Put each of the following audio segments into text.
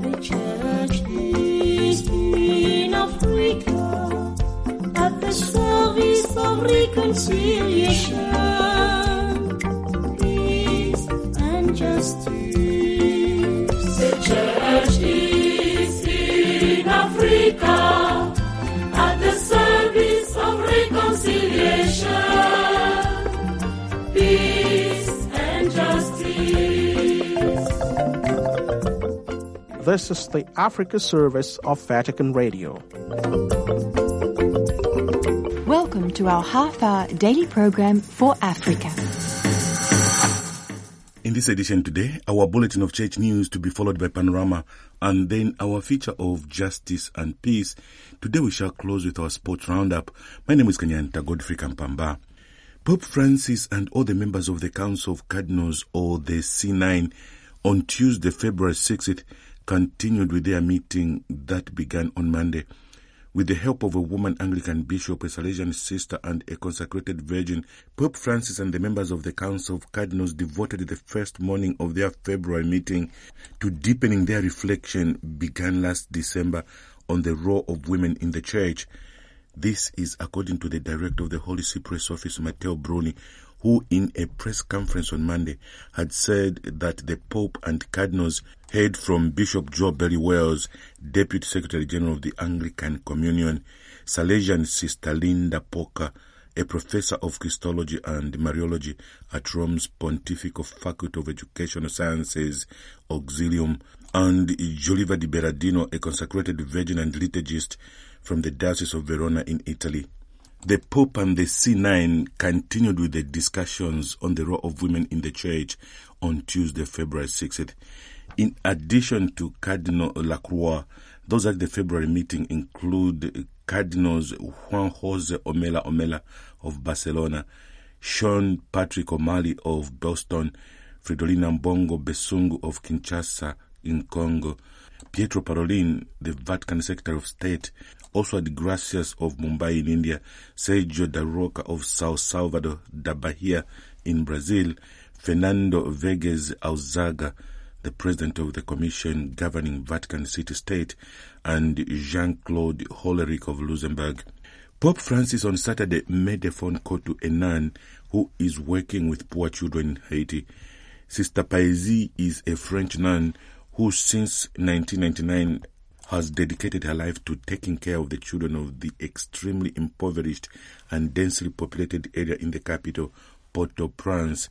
The church is in Africa, at the service of reconciliation, peace and just They charged in Africa This is the Africa service of Vatican Radio. Welcome to our half hour daily program for Africa. In this edition today, our bulletin of church news to be followed by panorama and then our feature of justice and peace. Today we shall close with our sports roundup. My name is Kanyanta Godfrey Kampamba. Pope Francis and all the members of the Council of Cardinals or the C9 on Tuesday, February 6th continued with their meeting that began on Monday. With the help of a woman Anglican bishop, a Salesian sister, and a consecrated virgin, Pope Francis and the members of the Council of Cardinals devoted the first morning of their February meeting to deepening their reflection began last December on the role of women in the church. This is according to the director of the Holy See Press Office, Matteo Bruni, who in a press conference on Monday had said that the Pope and Cardinals heard from Bishop Jo Bailey Wells, Deputy Secretary General of the Anglican Communion, Salesian Sister Linda Poca, a professor of Christology and Mariology at Rome's Pontifical Faculty of Educational Sciences, Auxilium, and Giuliva di Berardino, a consecrated virgin and liturgist from the Diocese of Verona in Italy. The Pope and the C9 continued with the discussions on the role of women in the Church on Tuesday, February 6th. In addition to Cardinal Lacroix, those at the February meeting include Cardinals Juan Jose Omella Omella of Barcelona, Sean Patrick O'Malley of Boston, Fridolin Ambongo Besungu of Kinshasa in Congo, Pietro Parolin, the Vatican Secretary of State, Oswald Gracias of Mumbai in India, Sergio da Rocha of Sao Salvador da Bahia in Brazil, Fernando Vérgez Alzaga, the president of the commission governing Vatican City State, and Jean-Claude Hollerich of Luxembourg. Pope Francis on Saturday made a phone call to a nun who is working with poor children in Haiti. Sister Paësie is a French nun who since 1999 has dedicated her life to taking care of the children of the extremely impoverished and densely populated area in the capital, Port-au-Prince,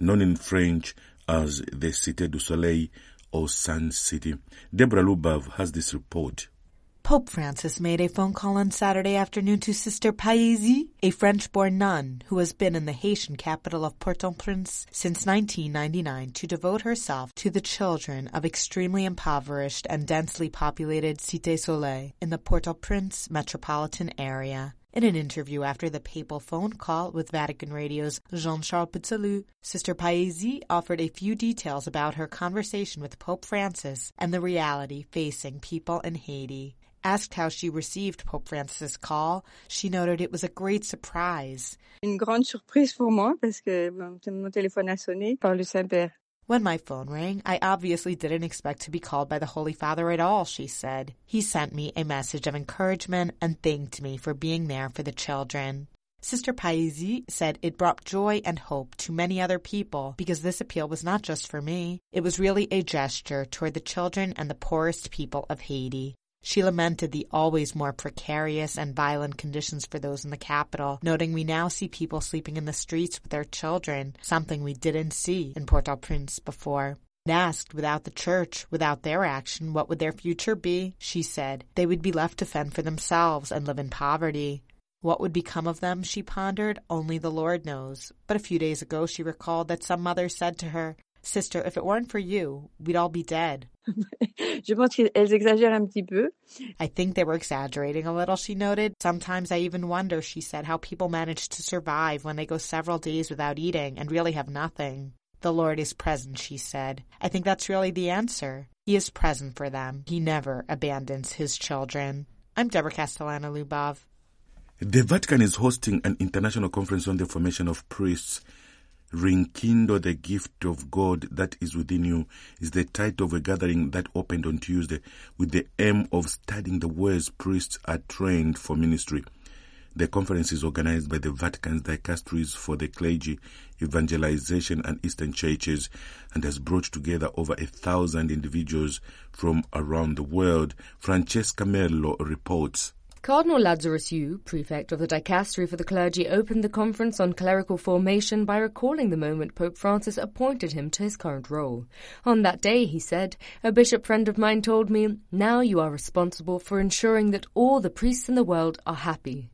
known in French as the Cité du Soleil or Sun City. Deborah Lubov has this report. Pope Francis made a phone call on Saturday afternoon to Sister Paësie, a French-born nun who has been in the Haitian capital of Port-au-Prince since 1999 to devote herself to the children of extremely impoverished and densely populated Cité Soleil in the Port-au-Prince metropolitan area. In an interview after the papal phone call with Vatican Radio's Jean-Charles Putzolu, Sister Paësie offered a few details about her conversation with Pope Francis and the reality facing people in Haiti. Asked how she received Pope Francis' call, she noted it was a great surprise. Une grande surprise pour moi parce que mon téléphone a sonné par le Saint-Père. When my phone rang, I obviously didn't expect to be called by the Holy Father at all, she said. He sent me a message of encouragement and thanked me for being there for the children. Sister Paësie said it brought joy and hope to many other people because this appeal was not just for me. It was really a gesture toward the children and the poorest people of Haiti. She lamented the always more precarious and violent conditions for those in the capital, noting we now see people sleeping in the streets with their children, something we didn't see in Port-au-Prince before. And asked, without the church, without their action, what would their future be? She said, they would be left to fend for themselves and live in poverty. What would become of them, she pondered, only the Lord knows. But a few days ago she recalled that some mother said to her, Sister, if it weren't for you, we'd all be dead. Je pense qu'elles exagèrent un petit peu. I think they were exaggerating a little, she noted. Sometimes I even wonder, she said, how people manage to survive when they go several days without eating and really have nothing. The Lord is present, she said. I think that's really the answer. He is present for them. He never abandons his children. I'm Deborah Castellano Lubov. The Vatican is hosting an international conference on the formation of priests. Rekindle the gift of God that is within you is the title of a gathering that opened on Tuesday with the aim of studying the ways priests are trained for ministry. The conference is organized by the Vatican's dicasteries for the clergy, evangelization and Eastern churches and has brought together over a thousand individuals from around the world. Francesca Merlo reports. Cardinal Lazarus You, prefect of the dicastery for the clergy, opened the conference on clerical formation by recalling the moment Pope Francis appointed him to his current role. On that day, he said, a bishop friend of mine told me, now you are responsible for ensuring that all the priests in the world are happy.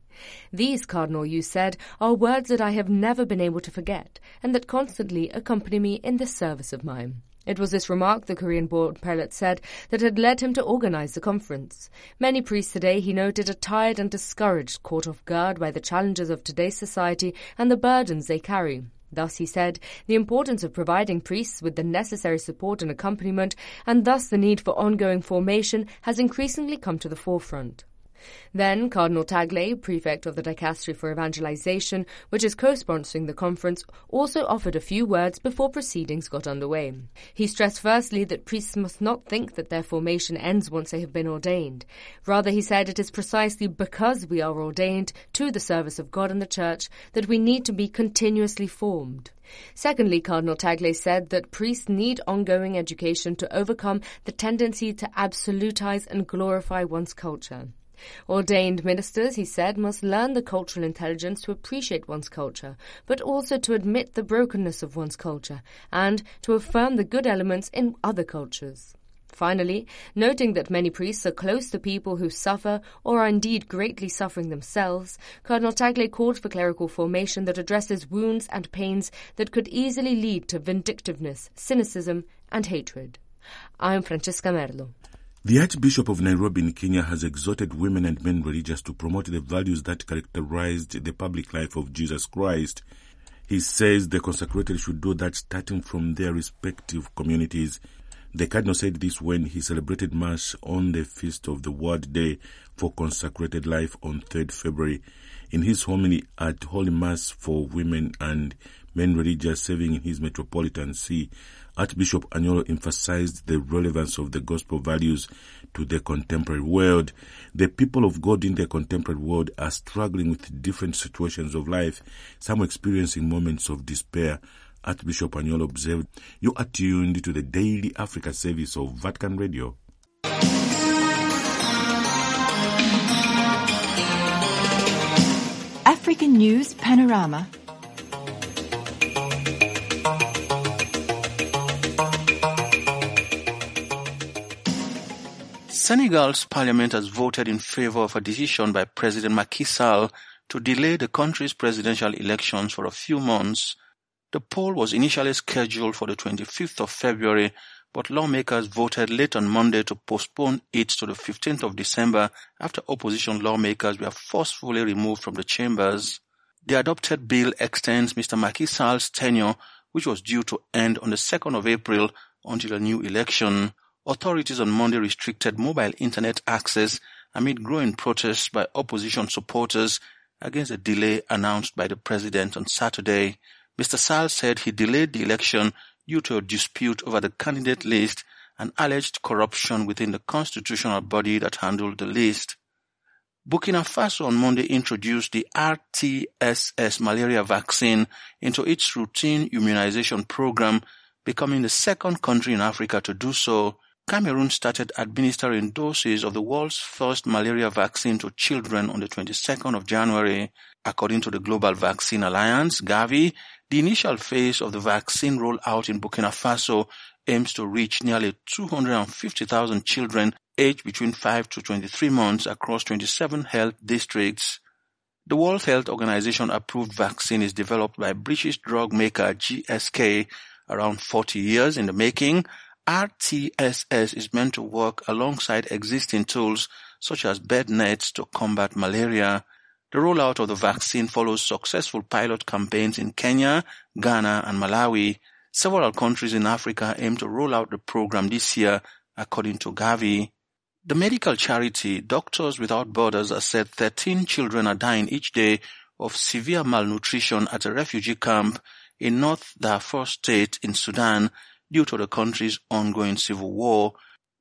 These, Cardinal Yu said, are words that I have never been able to forget, and that constantly accompany me in this service of mine. It was this remark, the Korean born prelate said, that had led him to organize the conference. Many priests today, he noted, are tired and discouraged, caught off guard by the challenges of today's society and the burdens they carry. Thus, he said, the importance of providing priests with the necessary support and accompaniment, and thus the need for ongoing formation, has increasingly come to the forefront. Then Cardinal Tagle, prefect of the Dicastery for Evangelization, which is co-sponsoring the conference, also offered a few words before proceedings got underway. He stressed firstly that priests must not think that their formation ends once they have been ordained. Rather, he said it is precisely because we are ordained to the service of God and the Church that we need to be continuously formed. Secondly, Cardinal Tagle said that priests need ongoing education to overcome the tendency to absolutize and glorify one's culture. Ordained ministers, he said, must learn the cultural intelligence to appreciate one's culture, but also to admit the brokenness of one's culture and to affirm the good elements in other cultures. Finally, noting that many priests are close to people who suffer or are indeed greatly suffering themselves, Cardinal Tagle called for clerical formation that addresses wounds and pains that could easily lead to vindictiveness, cynicism, and hatred. I am Francesca Merlo. The Archbishop of Nairobi in Kenya has exhorted women and men religious to promote the values that characterized the public life of Jesus Christ. He says the consecrated should do that starting from their respective communities. The Cardinal said this when he celebrated Mass on the Feast of the Word Day for Consecrated Life on 3rd February. In his homily at Holy Mass for women and men religious serving in his metropolitan see, Archbishop Anyolo emphasized the relevance of the gospel values to the contemporary world. The people of God in the contemporary world are struggling with different situations of life, some experiencing moments of despair. Archbishop Anyolo observed, You are tuned to the daily Africa service of Vatican Radio. African News Panorama. Senegal's parliament has voted in favor of a decision by President Macky Sall to delay the country's presidential elections for a few months. The poll was initially scheduled for the 25th of February, but lawmakers voted late on Monday to postpone it to the 15th of December after opposition lawmakers were forcefully removed from the chambers. The adopted bill extends Mr. Macky Sall's tenure, which was due to end on the 2nd of April, until a new election. Authorities on Monday restricted mobile internet access amid growing protests by opposition supporters against the delay announced by the president on Saturday. Mr. Sall said he delayed the election due to a dispute over the candidate list and alleged corruption within the constitutional body that handled the list. Burkina Faso on Monday introduced the RTSS malaria vaccine into its routine immunization program, becoming the second country in Africa to do so. Cameroon started administering doses of the world's first malaria vaccine to children on the 22nd of January. According to the Global Vaccine Alliance, Gavi, the initial phase of the vaccine rollout in Burkina Faso aims to reach nearly 250,000 children aged between 5 to 23 months across 27 health districts. The World Health Organization approved vaccine is developed by British drug maker GSK around 40 years in the making RTSS is meant to work alongside existing tools such as bed nets to combat malaria. The rollout of the vaccine follows successful pilot campaigns in Kenya, Ghana, and Malawi. Several countries in Africa aim to roll out the program this year, according to Gavi. The medical charity Doctors Without Borders has said 13 children are dying each day of severe malnutrition at a refugee camp in North Darfur state in Sudan due to the country's ongoing civil war.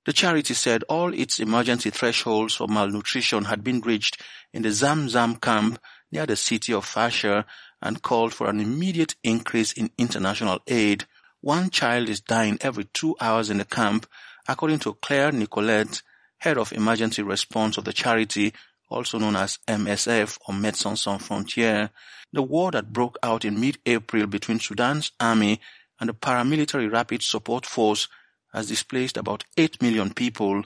The charity said all its emergency thresholds for malnutrition had been reached in the Zamzam camp near the city of Fasher and called for an immediate increase in international aid. One child is dying every two hours in the camp, according to Claire Nicolet, head of emergency response of the charity, also known as MSF or Médecins Sans Frontières. The war that broke out in mid-April between Sudan's army and the paramilitary rapid support force has displaced about 8 million people.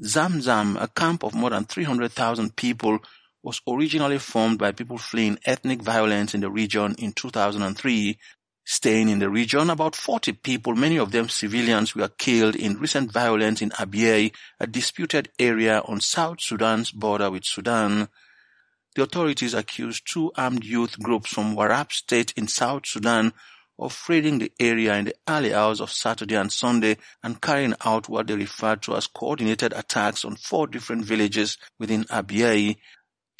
Zamzam, a camp of more than 300,000 people, was originally formed by people fleeing ethnic violence in the region in 2003. Staying in the region, about 40 people, many of them civilians, were killed in recent violence in Abyei, a disputed area on South Sudan's border with Sudan. The authorities accused two armed youth groups from Warrap state in South Sudan of raiding the area in the early hours of Saturday and Sunday and carrying out what they referred to as coordinated attacks on four different villages within Abyei.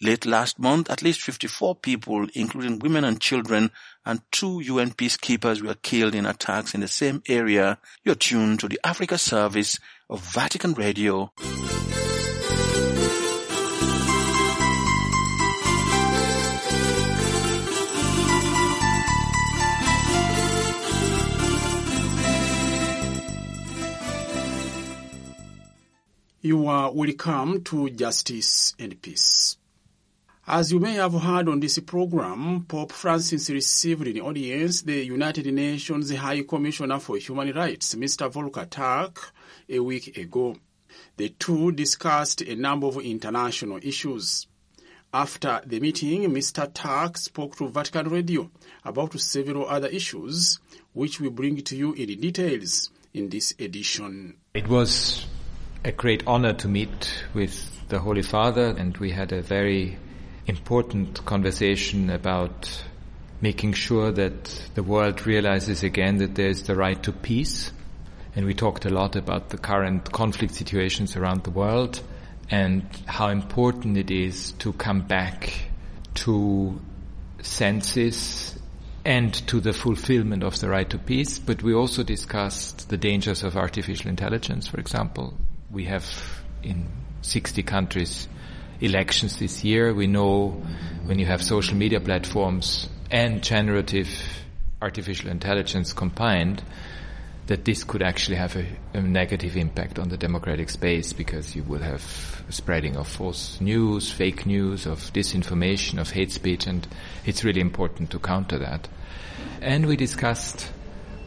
Late last month, at least 54 people, including women and children, and two UN peacekeepers were killed in attacks in the same area. You're tuned to the Africa service of Vatican Radio. You are welcome to Justice and Peace. As you may have heard on this program, Pope Francis received in the audience the United Nations High Commissioner for Human Rights, Mr. Volker Turk, a week ago. The two discussed a number of international issues. After the meeting, Mr. Turk spoke to Vatican Radio about several other issues, which we bring to you in details in this edition. It was a great honor to meet with the Holy Father, and we had a very important conversation about making sure that the world realizes again that there's the right to peace. And we talked a lot about the current conflict situations around the world and how important it is to come back to senses and to the fulfillment of the right to peace. But we also discussed the dangers of artificial intelligence, for example. We have in 60 countries elections this year. We know when you have social media platforms and generative artificial intelligence combined, that this could actually have a, a, negative impact on the democratic space because you will have spreading of false news, fake news, of disinformation, of hate speech, and it's really important to counter that. And we discussed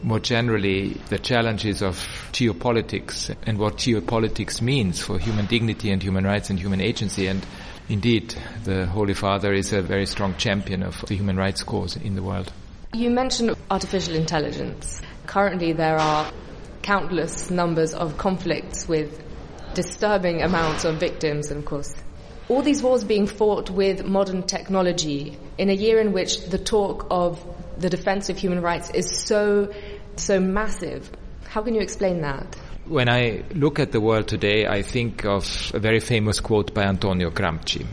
more generally the challenges of geopolitics and what geopolitics means for human dignity and human rights and human agency. And indeed, the Holy Father is a very strong champion of the human rights cause in the world. You mentioned artificial intelligence. Currently, there are countless numbers of conflicts with disturbing amounts of victims, and of course, all these wars being fought with modern technology in a year in which the talk of the defense of human rights is so so massive. How can you explain that? When I look at the world today, I think of a very famous quote by Antonio Gramsci.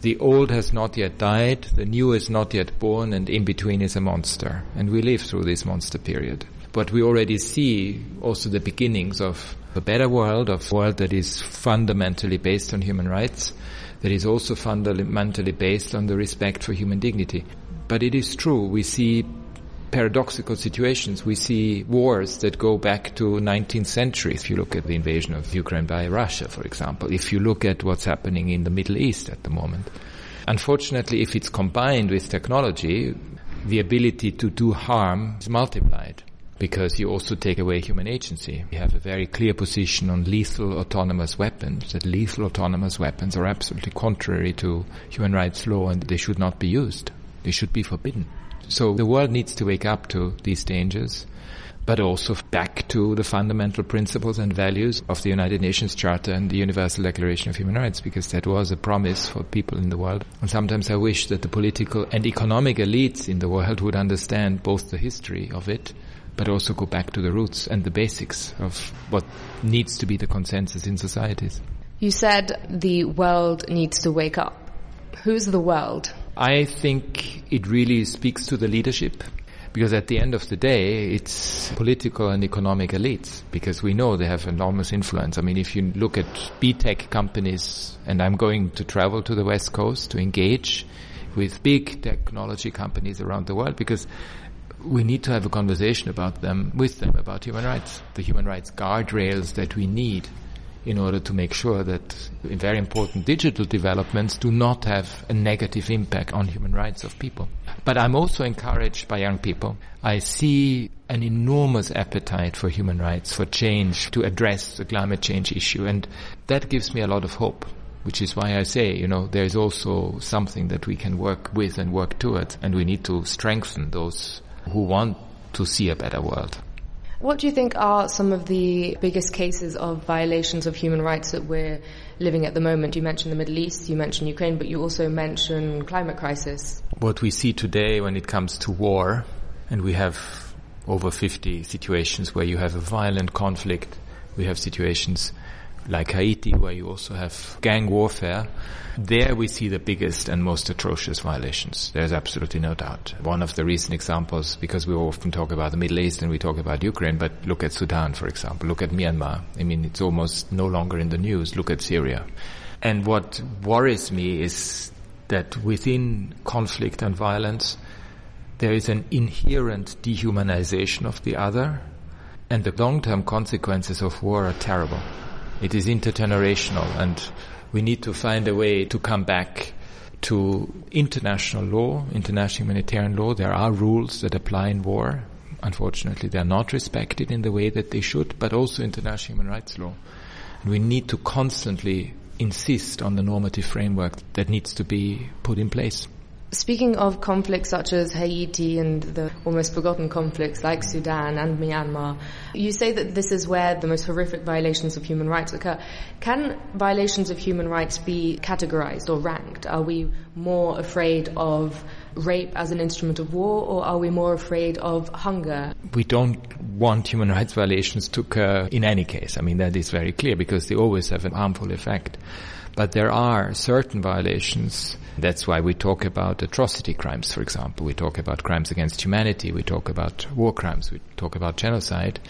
The old has not yet died, the new is not yet born, and in between is a monster. And we live through this monster period. But we already see also the beginnings of a better world, of a world that is fundamentally based on human rights, that is also fundamentally based on the respect for human dignity. But it is true, we see paradoxical situations. We see wars that go back to 19th century. If you look at the invasion of Ukraine by Russia, for example, if you look at what's happening in the Middle East at the moment. Unfortunately, if it's combined with technology, the ability to do harm is multiplied because you also take away human agency. We have a very clear position on lethal autonomous weapons, that lethal autonomous weapons are absolutely contrary to human rights law and they should not be used. They should be forbidden. So the world needs to wake up to these dangers, but also back to the fundamental principles and values of the United Nations Charter and the Universal Declaration of Human Rights, because that was a promise for people in the world. And sometimes I wish that the political and economic elites in the world would understand both the history of it, but also go back to the roots and the basics of what needs to be the consensus in societies. You said the world needs to wake up. Who's the world? I think it really speaks to the leadership. Because at the end of the day, it's political and economic elites, because we know they have enormous influence. I mean, if you look at B-tech companies, and I'm going to travel to the West Coast to engage with big technology companies around the world, because we need to have a conversation about them, with them, about human rights, the human rights guardrails that we need in order to make sure that very important digital developments do not have a negative impact on human rights of people. But I'm also encouraged by young people. I see an enormous appetite for human rights, for change, to address the climate change issue, and that gives me a lot of hope. Which is why I say, you know, there is also something that we can work with and work towards, and we need to strengthen those who want to see a better world. What do you think are some of the biggest cases of violations of human rights that we're living at the moment? You mentioned the Middle East, you mentioned Ukraine, but you also mentioned climate crisis. What we see today when it comes to war, and we have over 50 situations where you have a violent conflict, we have situations like Haiti, where you also have gang warfare, there we see the biggest and most atrocious violations. There's absolutely no doubt. One of the recent examples, because we often talk about the Middle East and we talk about Ukraine, but look at Sudan, for example. Look at Myanmar. I mean, it's almost no longer in the news. Look at Syria. And what worries me is that within conflict and violence, there is an inherent dehumanization of the other, and the long-term consequences of war are terrible. It is intergenerational and we need to find a way to come back to international law, international humanitarian law. There are rules that apply in war. Unfortunately, they are not respected in the way that they should, but also international human rights law. And we need to constantly insist on the normative framework that needs to be put in place. Speaking of conflicts such as Haiti and the almost forgotten conflicts like Sudan and Myanmar, you say that this is where the most horrific violations of human rights occur. Can violations of human rights be categorized or ranked? Are we more afraid of rape as an instrument of war or are we more afraid of hunger? We don't want human rights violations to occur in any case. I mean, that is very clear because they always have an harmful effect. But there are certain violations. That's why we talk about atrocity crimes, for example. We talk about crimes against humanity. We talk about war crimes. We talk about genocide.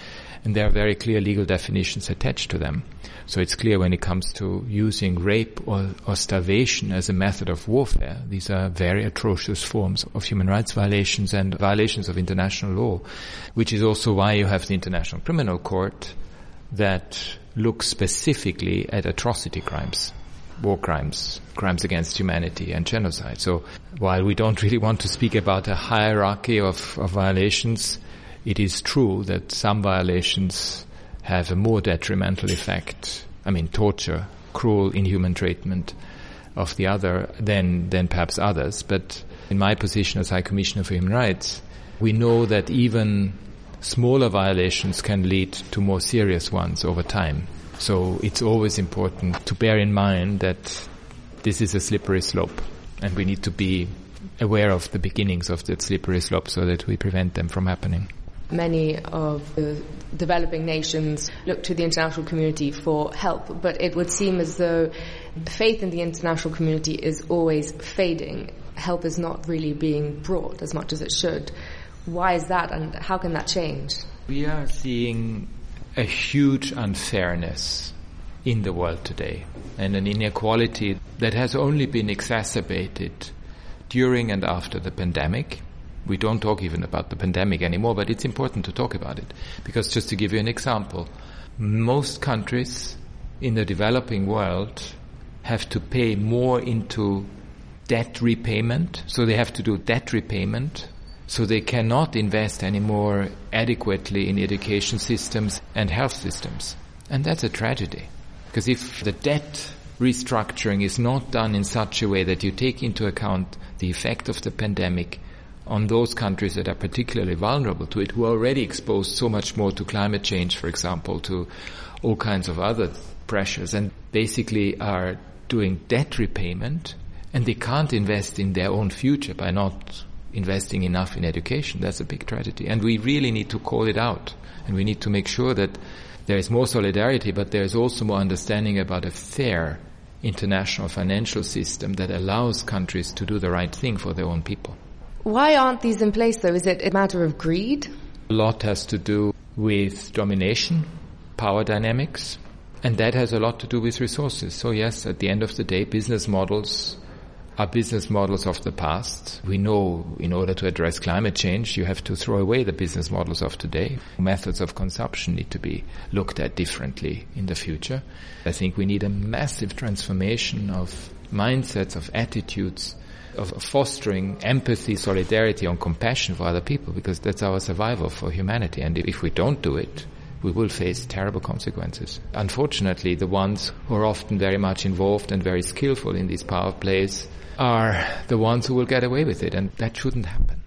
And there are very clear legal definitions attached to them. So it's clear when it comes to using rape or, or starvation as a method of warfare, these are very atrocious forms of human rights violations and violations of international law, which is also why you have the International Criminal Court that looks specifically at atrocity crimes war crimes, crimes against humanity, and genocide. So while we don't really want to speak about a hierarchy of, of violations, it is true that some violations have a more detrimental effect. I mean, torture, cruel, inhuman treatment of the other than, than perhaps others. But in my position as High Commissioner for Human Rights, we know that even smaller violations can lead to more serious ones over time. So it's always important to bear in mind that this is a slippery slope and we need to be aware of the beginnings of that slippery slope so that we prevent them from happening. Many of the developing nations look to the international community for help, but it would seem as though faith in the international community is always fading. Help is not really being brought as much as it should. Why is that and how can that change? We are seeing a huge unfairness in the world today and an inequality that has only been exacerbated during and after the pandemic. We don't talk even about the pandemic anymore, but it's important to talk about it. Because just to give you an example, most countries in the developing world have to pay more into debt repayment, so they have to do debt repayment so they cannot invest anymore adequately in education systems and health systems. And that's a tragedy. Because if the debt restructuring is not done in such a way that you take into account the effect of the pandemic on those countries that are particularly vulnerable to it, who are already exposed so much more to climate change, for example, to all kinds of other pressures, and basically are doing debt repayment, and they can't invest in their own future by not investing enough in education. That's a big tragedy. And we really need to call it out. And we need to make sure that there is more solidarity, but there is also more understanding about a fair international financial system that allows countries to do the right thing for their own people. Why aren't these in place though? Is it a matter of greed? A lot has to do with domination, power dynamics, and that has a lot to do with resources. So yes, at the end of the day, business models are business models of the past. We know in order to address climate change, you have to throw away the business models of today. Methods of consumption need to be looked at differently in the future. I think we need a massive transformation of mindsets, of attitudes, of fostering empathy, solidarity, and compassion for other people, because that's our survival for humanity. And if we don't do it, we will face terrible consequences. Unfortunately, the ones who are often very much involved and very skillful in these power plays are the ones who will get away with it, and that shouldn't happen.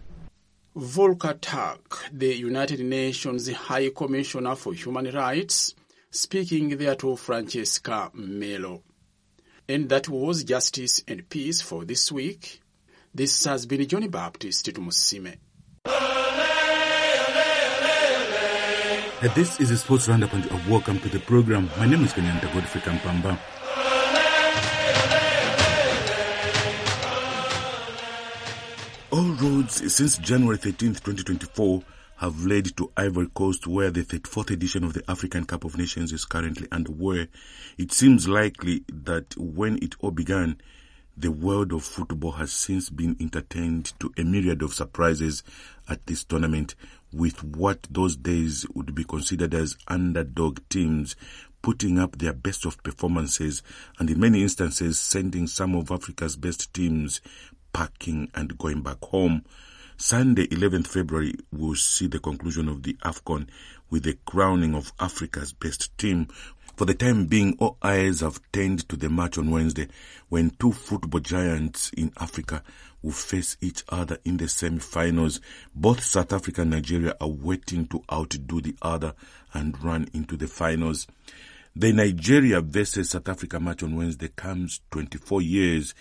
Volker Turk, the United Nations High Commissioner for Human Rights, speaking there to Francesca Merlo. And that was Justice and Peace for this week. This has been Johnny Baptist Tumusiime. This is a sports roundup and welcome to the program. My name is Kanyanta Godfrey Kampamba. All roads since January 13th, 2024 have led to Ivory Coast where the 34th edition of the African Cup of Nations is currently underway. It seems likely that when it all began, the world of football has since been entertained to a myriad of surprises at this tournament with what those days would be considered as underdog teams putting up their best of performances and in many instances sending some of Africa's best teams packing and going back home. Sunday, 11th February, will see the conclusion of the AFCON with the crowning of Africa's best team. For the time being, all eyes have turned to the match on Wednesday when two football giants in Africa will face each other in the semi-finals. Both South Africa and Nigeria are waiting to outdo the other and run into the finals. The Nigeria versus South Africa match on Wednesday comes 24 years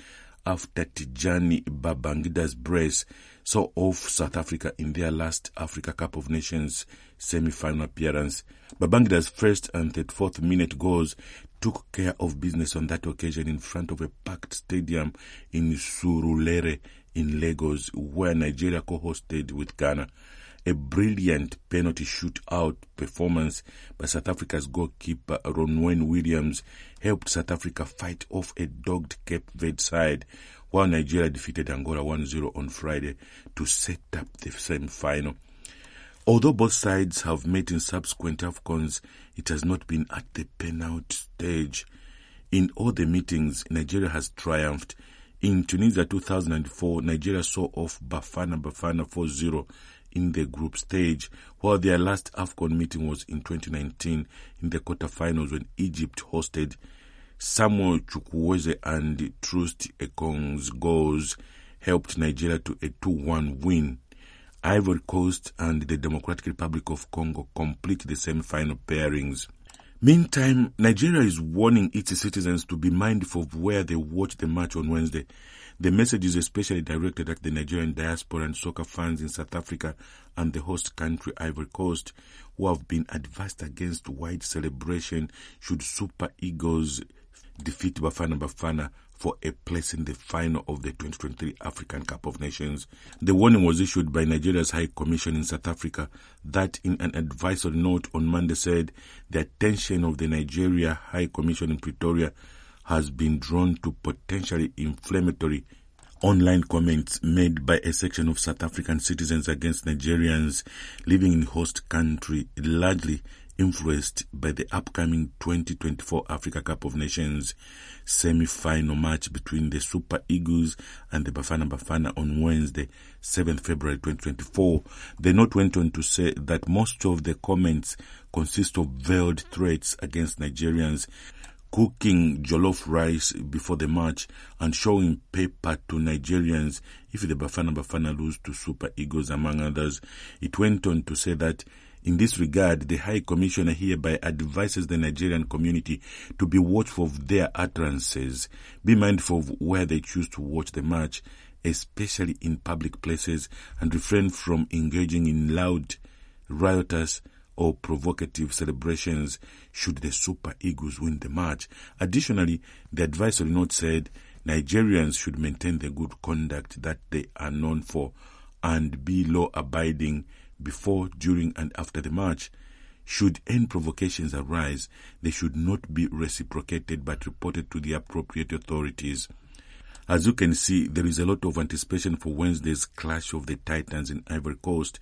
after Tijani Babangida's brace saw off South Africa in their last Africa Cup of Nations semi-final appearance. Babangida's first and 34th minute goals took care of business on that occasion in front of a packed stadium in Surulere in Lagos, where Nigeria co-hosted with Ghana. A brilliant penalty shootout performance by South Africa's goalkeeper Ronwen Williams helped South Africa fight off a dogged Cape Verde side, while Nigeria defeated Angola 1-0 on Friday to set up the semi-final. Although both sides have met in subsequent AFCONs, it has not been at the penalty stage. In all the meetings, Nigeria has triumphed. In Tunisia 2004, Nigeria saw off Bafana Bafana 4-0 in the group stage, while their last AFCON meeting was in 2019 in the quarterfinals when Egypt hosted Samuel Chukwueze and Trust Ekong's goals helped Nigeria to a 2-1 win. Ivory Coast and the Democratic Republic of Congo complete the semi-final pairings. Meantime, Nigeria is warning its citizens to be mindful of where they watch the match on Wednesday. The message is especially directed at the Nigerian diaspora and soccer fans in South Africa and the host country Ivory Coast, who have been advised against wide celebration should Super Eagles defeat Bafana Bafana for a place in the final of the 2023 African Cup of Nations. The warning was issued by Nigeria's High Commission in South Africa that in an advisory note on Monday said the attention of the Nigeria High Commission in Pretoria has been drawn to potentially inflammatory online comments made by a section of South African citizens against Nigerians living in host country, largely influenced by the upcoming 2024 Africa Cup of Nations semi-final match between the Super Eagles and the Bafana Bafana on Wednesday, 7th February 2024. The note went on to say that most of the comments consist of veiled threats against Nigerians cooking jollof rice before the match and showing paper to Nigerians if the Bafana Bafana lose to Super Eagles, among others. It went on to say that in this regard, the High Commissioner hereby advises the Nigerian community to be watchful of their utterances, be mindful of where they choose to watch the match, especially in public places, and refrain from engaging in loud, riotous, or provocative celebrations should the Super Eagles win the match. Additionally, the advisory note said Nigerians should maintain the good conduct that they are known for and be law abiding before, during, and after the match. Should any provocations arise, they should not be reciprocated but reported to the appropriate authorities. As you can see, there is a lot of anticipation for Wednesday's clash of the Titans in Ivory Coast.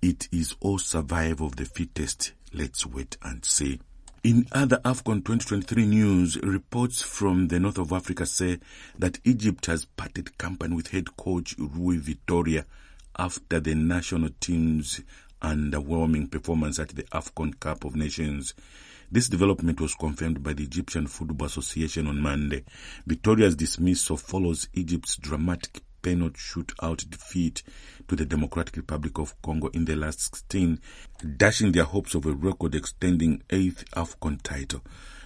It is all survival of the fittest. Let's wait and see. In other AFCON 2023 news, reports from the north of Africa say that Egypt has parted company with head coach Rui Vitoria after the national team's underwhelming performance at the AFCON Cup of Nations. This development was confirmed by the Egyptian Football Association on Monday. Victoria's dismissal follows Egypt's dramatic penalty shootout defeat to the Democratic Republic of Congo in the last 16, dashing their hopes of a record extending eighth AFCON title.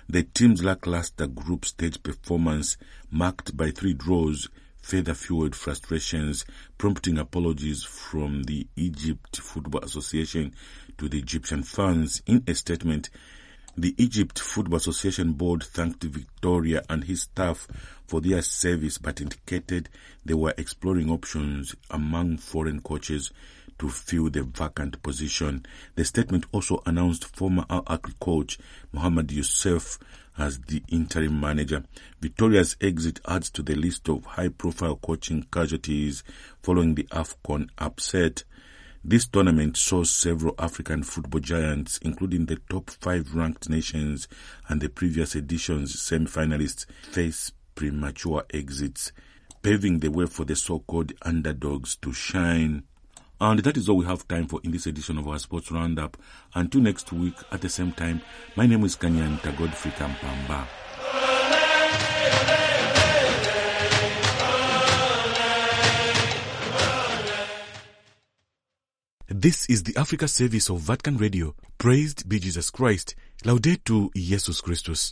The team's lackluster group stage performance, marked by three draws, further fueled frustrations, prompting apologies from the Egypt Football Association to the Egyptian fans. In a statement, the Egypt Football Association board thanked Victoria and his staff for their service but indicated they were exploring options among foreign coaches to fill the vacant position. The statement also announced former Al Ahly coach Mohamed Youssef as the interim manager. Victoria's exit adds to the list of high-profile coaching casualties following the AFCON upset. This tournament saw several African football giants, including the top five ranked nations and the previous edition's semi-finalists, face premature exits, paving the way for the so-called underdogs to shine. And that is all we have time for in this edition of our Sports Roundup. Until next week at the same time, my name is Kanyanta Godfrey Kampamba. This is the Africa service of Vatican Radio. Praised be Jesus Christ. Laudetur Jesus Christus.